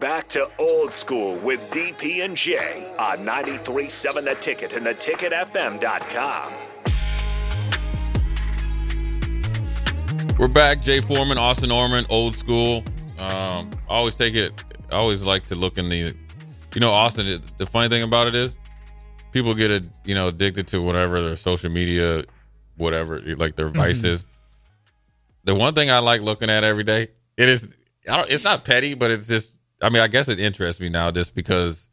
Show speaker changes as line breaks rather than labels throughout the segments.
Back to old school with DP and J on 93.7 The Ticket and theticketfm.com.
We're back. Jay Foreman, Austin Orman, old school. Um, I always take it. I always like to look in the. You know, Austin. The funny thing about it is, people get it. You know, addicted to whatever their social media, whatever like their vices. The one thing I like looking at every day, it is. I don't. It's not petty, but it's just. I mean, I guess it interests me now just because.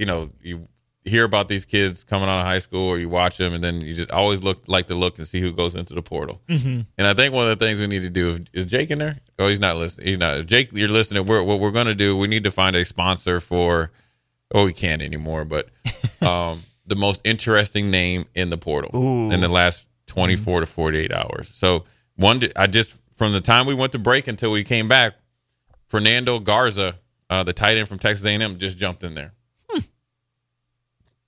You know, you hear about these kids coming out of high school, or you watch them, and then you just always look like to look and see who goes into the portal.
Mm-hmm.
And I think one of the things we need to do is, is Jake in there? Oh, he's not listening. He's not. Jake, you're listening. We're, what we're going to do, we need to find a sponsor for. Oh, we can't anymore. But um, the most interesting name in the portal
Ooh.
in the last 24 to 48 hours. So one, I just from the time we went to break until we came back, Fernando Garza, uh, the tight end from Texas A&M, just jumped in there.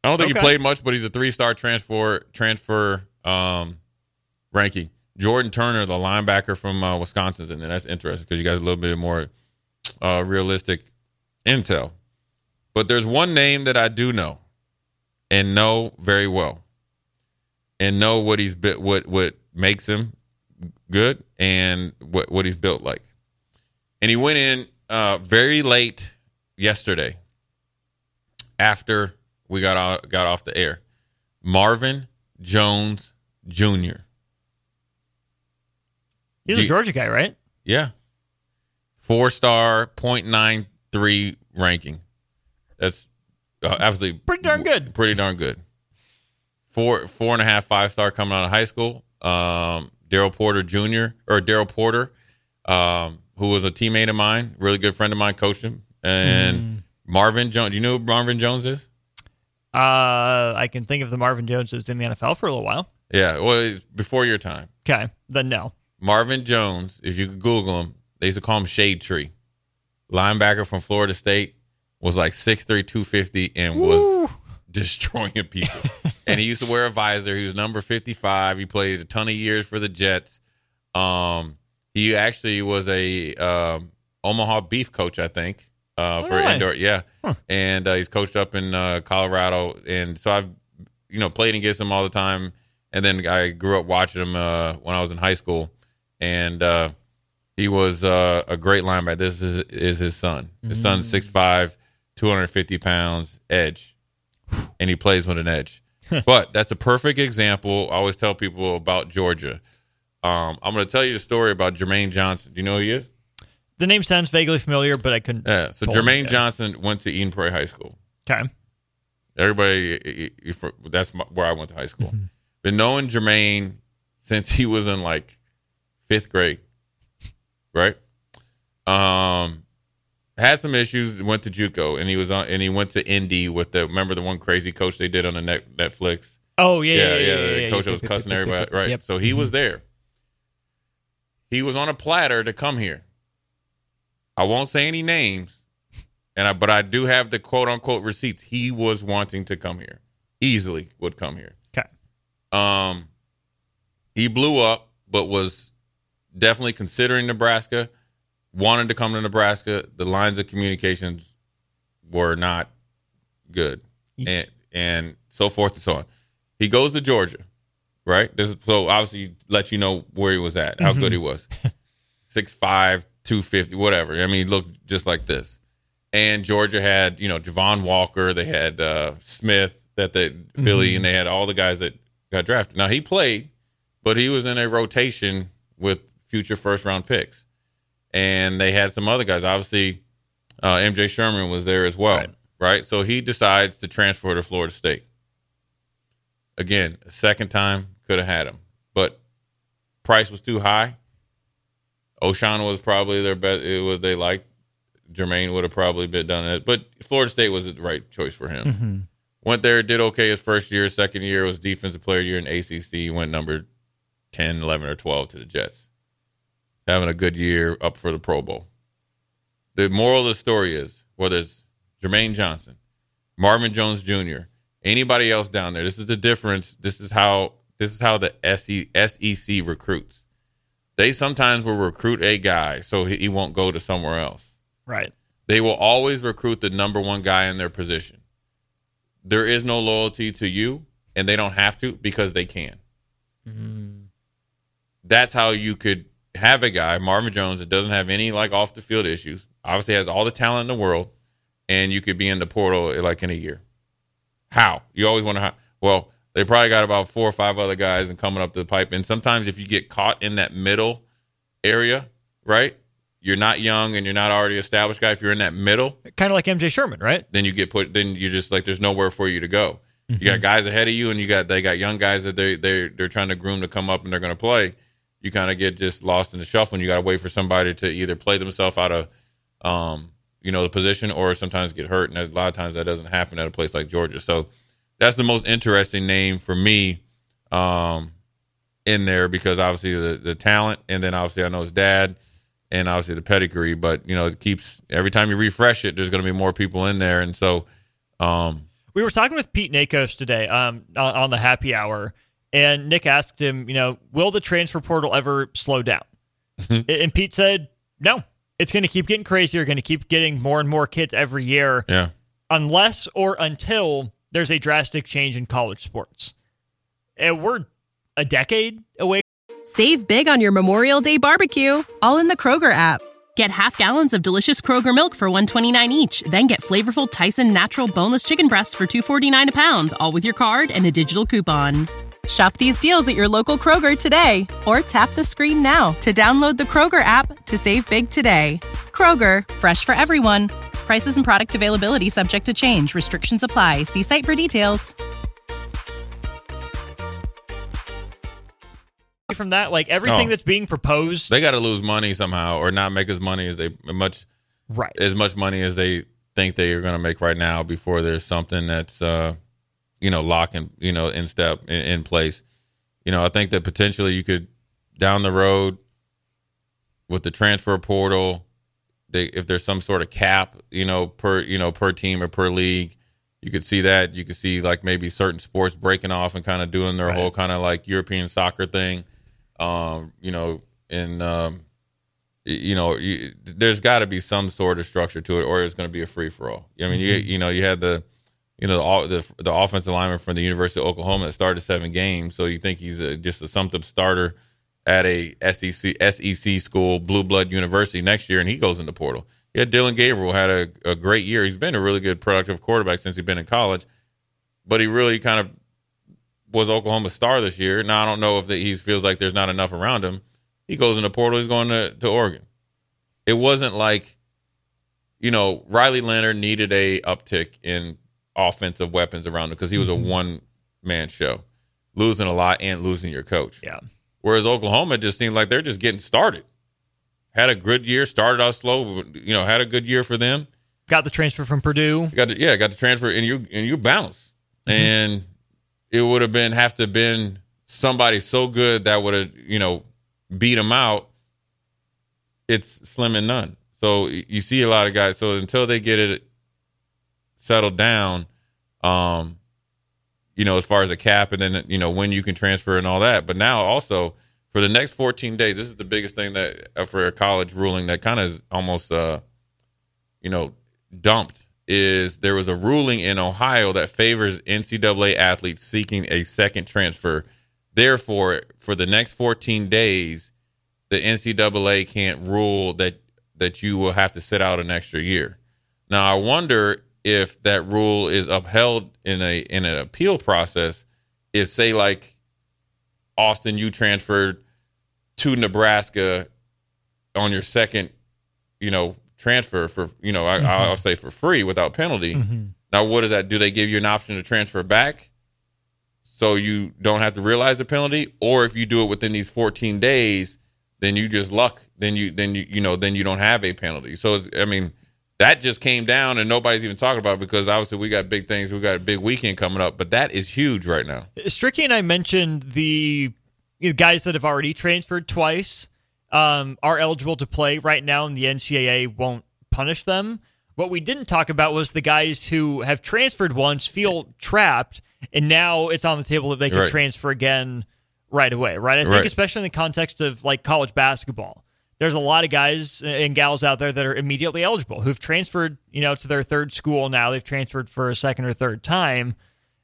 I don't think
Okay.
he played much, but he's a three star transfer transfer um, ranking. Jordan Turner, the linebacker from uh, Wisconsin's in there. That's interesting because you guys a little bit more uh, realistic intel. But there's one name that I do know and know very well, and know what he's bit, what what makes him good, and what what he's built like. And he went in uh, very late yesterday after we got out, got off the air. Marvin Jones Jr.
He's a Georgia guy, right?
Yeah. Four star, 0.93 ranking. That's uh, absolutely
Pretty darn good.
Pretty darn good. Four, four and a half, five star coming out of high school. Um, Daryl Porter Jr. or Daryl Porter, um, who was a teammate of mine, really good friend of mine, coached him. And
Mm.
Marvin Jones. Do you know who Marvin Jones is?
Uh, I can think of the Marvin Jones who was in the NFL for a little while.
Yeah. Well, it's before your time.
Okay, then no.
Marvin Jones, if you could Google him, they used to call him Shade Tree. Linebacker from Florida State was like 6'3, 250 and was destroying people. and he used to wear a visor. He was number 55. He played a ton of years for the Jets. Um, he actually was a um, Omaha beef coach, I think, uh, for
Really?
indoor. Yeah. And uh, he's coached up in uh, Colorado. And so I've, you know, played against him all the time. And then I grew up watching him uh, when I was in high school. And uh, he was uh, a great linebacker. This is, is his son. His son's 6'5, 250 pounds, edge. And he plays with an edge. but that's a perfect example. I always tell people about Georgia. Um, I'm going to tell you the story about Jermaine Johnson. Do you know who he is?
The name sounds vaguely familiar, but I couldn't.
Yeah. So Jermaine. Johnson went to Eden Prairie High School.
Okay.
Everybody, that's where I went to high school. Been knowing Jermaine since he was in like fifth grade, right? Um, had some issues. Went to JUCO, and he was on, and he went to Indy with the remember the one crazy coach they did on the net, Netflix.
Oh yeah,
Yeah,
yeah,
yeah,
yeah.
the
yeah,
coach that was cussing everybody, right?
Yep.
So he was there. He was on a platter to come here. I won't say any names, and I, but I do have the quote unquote receipts. He was wanting to come here, easily would come here.
Okay.
Um, he blew up, but was definitely considering Nebraska. Wanted to come to Nebraska. The lines of communications were not good, and and so forth and so on. He goes to Georgia, right? This is, so obviously let you know where he was at, how good he was. 6'5", 250, whatever. I mean, he looked just like this. and Georgia had you know Travon Walker, they had uh, Smith that they Philly, and they had all the guys that got drafted. Now he played, but he was in a rotation with future first round picks, and they had some other guys. Obviously, uh, MJ Sherman was there as well,
Right.
right? So he decides to transfer to Florida State. Again, a second time could have had him, but price was too high. O'Shawn was probably their best. It was they liked. Jermaine would have probably been done it, but Florida State was the right choice for him. Mm-hmm. Went there, did okay his first year. Second year was defensive player year in ACC. Went number 10, 11, or 12 to the Jets. Having a good year up for the Pro Bowl. The moral of the story is whether it's Jermaine Johnson, Marvin Jones Jr., anybody else down there, this is the difference. This is how this is how the SEC recruits. They sometimes will recruit a guy so he, he won't go to somewhere else
Right.
they will always recruit the number one guy in their position. There is no loyalty to you, and they don't have to because they can. Mm-hmm. That's how you could have a guy, Marvin Jones, that doesn't have any like off the field issues. Obviously, has all the talent in the world, and you could be in the portal like in a year. How? You always wonder how. Well, they probably got about four or five other guys and coming up the pipe. And sometimes if you get caught in that middle area, right? You're not young and you're not already established guy. If you're in that middle,
Kind of like MJ Sherman, right?
then you get put. Then you just like there's nowhere for you to go. You got guys ahead of you, and you got they got young guys that they they they're trying to groom to come up and they're going to play. You kind of get just lost in the shuffle, and you got to wait for somebody to either play themselves out of, um, you know, the position, or sometimes get hurt. And a lot of times that doesn't happen at a place like Georgia. So that's the most interesting name for me, um, in there because obviously the the talent, and then obviously I know his dad and obviously the pedigree. But you know, it keeps every time you refresh it, there's going to be more people in there, and so um,
We were talking with Pete Nakos today um, on, on the happy hour, and Nick asked him, you know, will the transfer portal ever slow down? and Pete said, no. It's going to keep getting crazier, going to keep getting more and more kids every year,
yeah,
unless or until there's a drastic change in college sports. And we're a decade away.
Save big on your Memorial Day barbecue, all in the Kroger app. Get half gallons of delicious Kroger milk for 129 each, then get flavorful Tyson natural boneless chicken breasts for 249 a pound, all with your card and a digital coupon. Shop these deals at your local Kroger today or tap the screen now to download the Kroger app to save big today. Kroger, fresh for everyone. Prices and product availability subject to change. Restrictions apply. See site for details.
From that, like everything
Oh.
that's being proposed,
they got to lose money somehow or not make as money as they much
right?
as much money as they think they are going to make right now before there's something that's uh you know lock and you know in step in, in place you know i think that potentially you could down the road with the transfer portal they if there's some sort of cap you know per you know per team or per league you could see that you could see like maybe certain sports breaking off and kind of doing their
Right.
whole kind of like european soccer thing um you know in um you know, you, there's got to be some sort of structure to it, or it's going to be a free for all. I mean, you you know, you had the, you know, the, the the offensive lineman from the University of Oklahoma that started seven games, so you think he's a, just a summed up starter at a SEC SEC school, blue blood university next year, and he goes in the portal. Yeah, Dillon Gabriel had a, a great year. He's been a really good, productive quarterback since he's been in college, but he really kind of was Oklahoma's star this year. Now I don't know if that he feels like there's not enough around him. He goes in the portal. He's going to, to Oregon. It wasn't like, you know, Riley Leonard needed a uptick in offensive weapons around him because he was a mm-hmm. one man show, losing a lot and losing your coach.
Yeah.
Whereas Oklahoma just seemed like they're just getting started. Had a good year, started out slow, you know, had a good year for them.
Got the transfer from Purdue.
Got to, yeah, got the transfer and you and you bounce. Mm-hmm. And it would have been have to have been somebody so good that would have, you know, beat them out. It's slim and none. So you see a lot of guys. So until they get it settled down, um, you know, as far as a cap and then you know when you can transfer and all that. But now also for the next 14 days, this is the biggest thing that uh, for a college ruling that kind of is almost uh, you know, dumped is there was a ruling in Ohio that favors NCAA athletes seeking a second transfer. Therefore, for the next 14 days, the NCAA can't rule that that you will have to sit out an extra year. Now I wonder if that rule is upheld in a in an appeal process. is say like Austin, you transferred to Nebraska on your second, you know, transfer for you know I, mm-hmm. I'll say for free without penalty. Mm-hmm. Now what does that do? They give you an option to transfer back, so you don't have to realize the penalty, or if you do it within these 14 days, then you just luck. Then you then you you know then you don't have a penalty. So it's, I mean that just came down and nobody's even talking about it because obviously we got big things. We got a big weekend coming up, but that is huge right now.
Stricky and I mentioned the guys that have already transferred twice um, are eligible to play right now, and the NCAA won't punish them. What we didn't talk about was the guys who have transferred once, feel trapped, and now it's on the table that they can
Right.
transfer again right away, right? I think,
Right.
especially in the context of like college basketball, there's a lot of guys and gals out there that are immediately eligible who've transferred, you know, to their third school now. They've transferred for a second or third time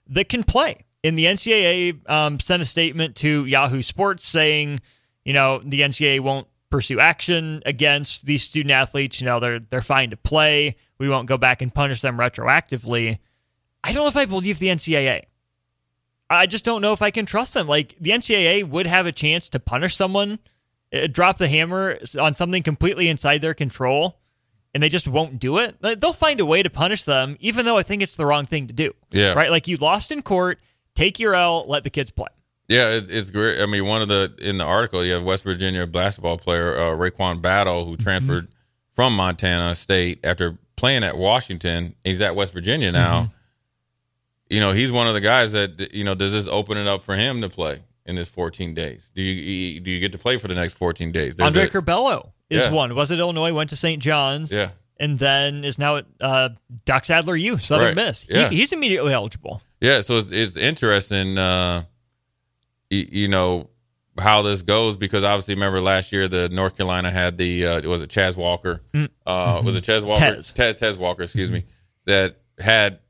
that can play. And the NCAA um, sent a statement to Yahoo Sports saying, you know, the NCAA won't pursue action against these student athletes. You know, they're they're fine to play. We won't go back and punish them retroactively. I don't know if I believe the NCAA. I just don't know if I can trust them. Like the NCAA would have a chance to punish someone, uh, drop the hammer on something completely inside their control, and they just won't do it. They'll find a way to punish them, even though I think it's the wrong thing to do.
Yeah.
Right? Like you lost in court, take your L, let the kids play.
Yeah, it, it's great. I mean, one of the in the article you have West Virginia basketball player uh, RaeQuan Battle who transferred from Montana State after playing at Washington. He's at West Virginia now. You know, he's one of the guys that you know. Does this open it up for him to play in this 14 days? Do you do you get to play for the next 14 days? There's
Andre
a-
Curbelo is
Yeah.
one. Was it Illinois? Went to St. John's.
Yeah.
And then is now at uh, Doc Sadler U, Southern
Right.
Miss. He-
Yeah.
he's immediately eligible.
Yeah, so it's, it's interesting, uh, y- you know, how this goes because obviously, remember last year the North Carolina had the uh, was it Chaz Walker? Uh, was it Chaz Walker?
Tez.
Tez, Tez Walker, excuse me, that had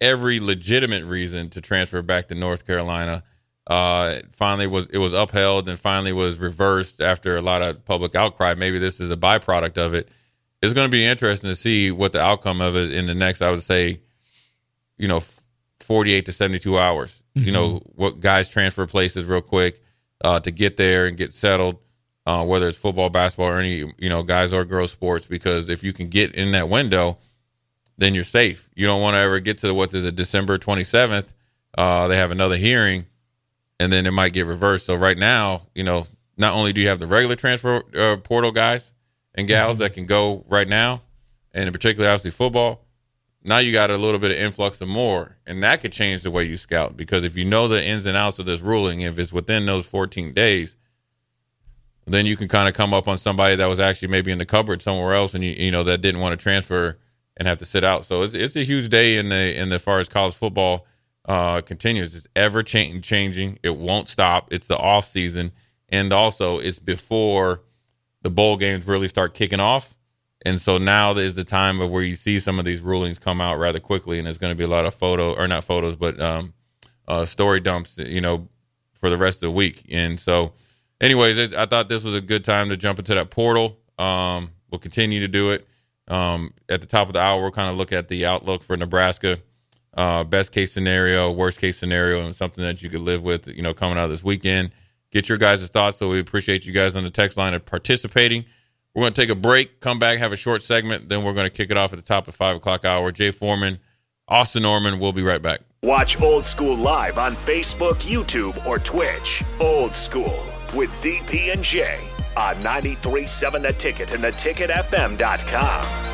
every legitimate reason to transfer back to North Carolina. Uh, finally was it was upheld and finally was reversed after a lot of public outcry. Maybe this is a byproduct of it. It's going to be interesting to see what the outcome of it in the next, I would say, you know, 48 to 72 hours. You know, what guys transfer places real quick uh, to get there and get settled, uh, whether it's football, basketball, or any, you know, guys or girls sports, because if you can get in that window, then you're safe. You don't want to ever get to what is it, December 27th. Uh, they have another hearing and then it might get reversed. So right now, you know, not only do you have the regular transfer uh, portal guys and gals that can go right now, and in particular, obviously football. Now you got a little bit of influx of more, and that could change the way you scout because if you know the ins and outs of this ruling, if it's within those 14 days, then you can kind of come up on somebody that was actually maybe in the cupboard somewhere else, and you you know that didn't want to transfer and have to sit out. So it's it's a huge day in the in the far as college football uh, continues. It's ever cha- changing. It won't stop. It's the off season, and also it's before the bowl games really start kicking off. And so now is the time of where you see some of these rulings come out rather quickly, and there's going to be a lot of photo or not photos, but um, uh, story dumps, you know, for the rest of the week. And so, anyways, it, I thought this was a good time to jump into that portal. Um, we'll continue to do it. Um, at the top of the hour, we'll kind of look at the outlook for Nebraska, uh, best case scenario, worst case scenario, and something that you could live with, you know, coming out this weekend. Get your guys' thoughts. So we appreciate you guys on the text line of participating. We're going to take a break, come back, have a short segment, then we're going to kick it off at the top of five o'clock hour. Jay Foreman, Austin Norman, we'll be right back.
Watch Old School live on Facebook, YouTube, or Twitch. Old School with DP and J on 93.7 The Ticket and theticketfm.com.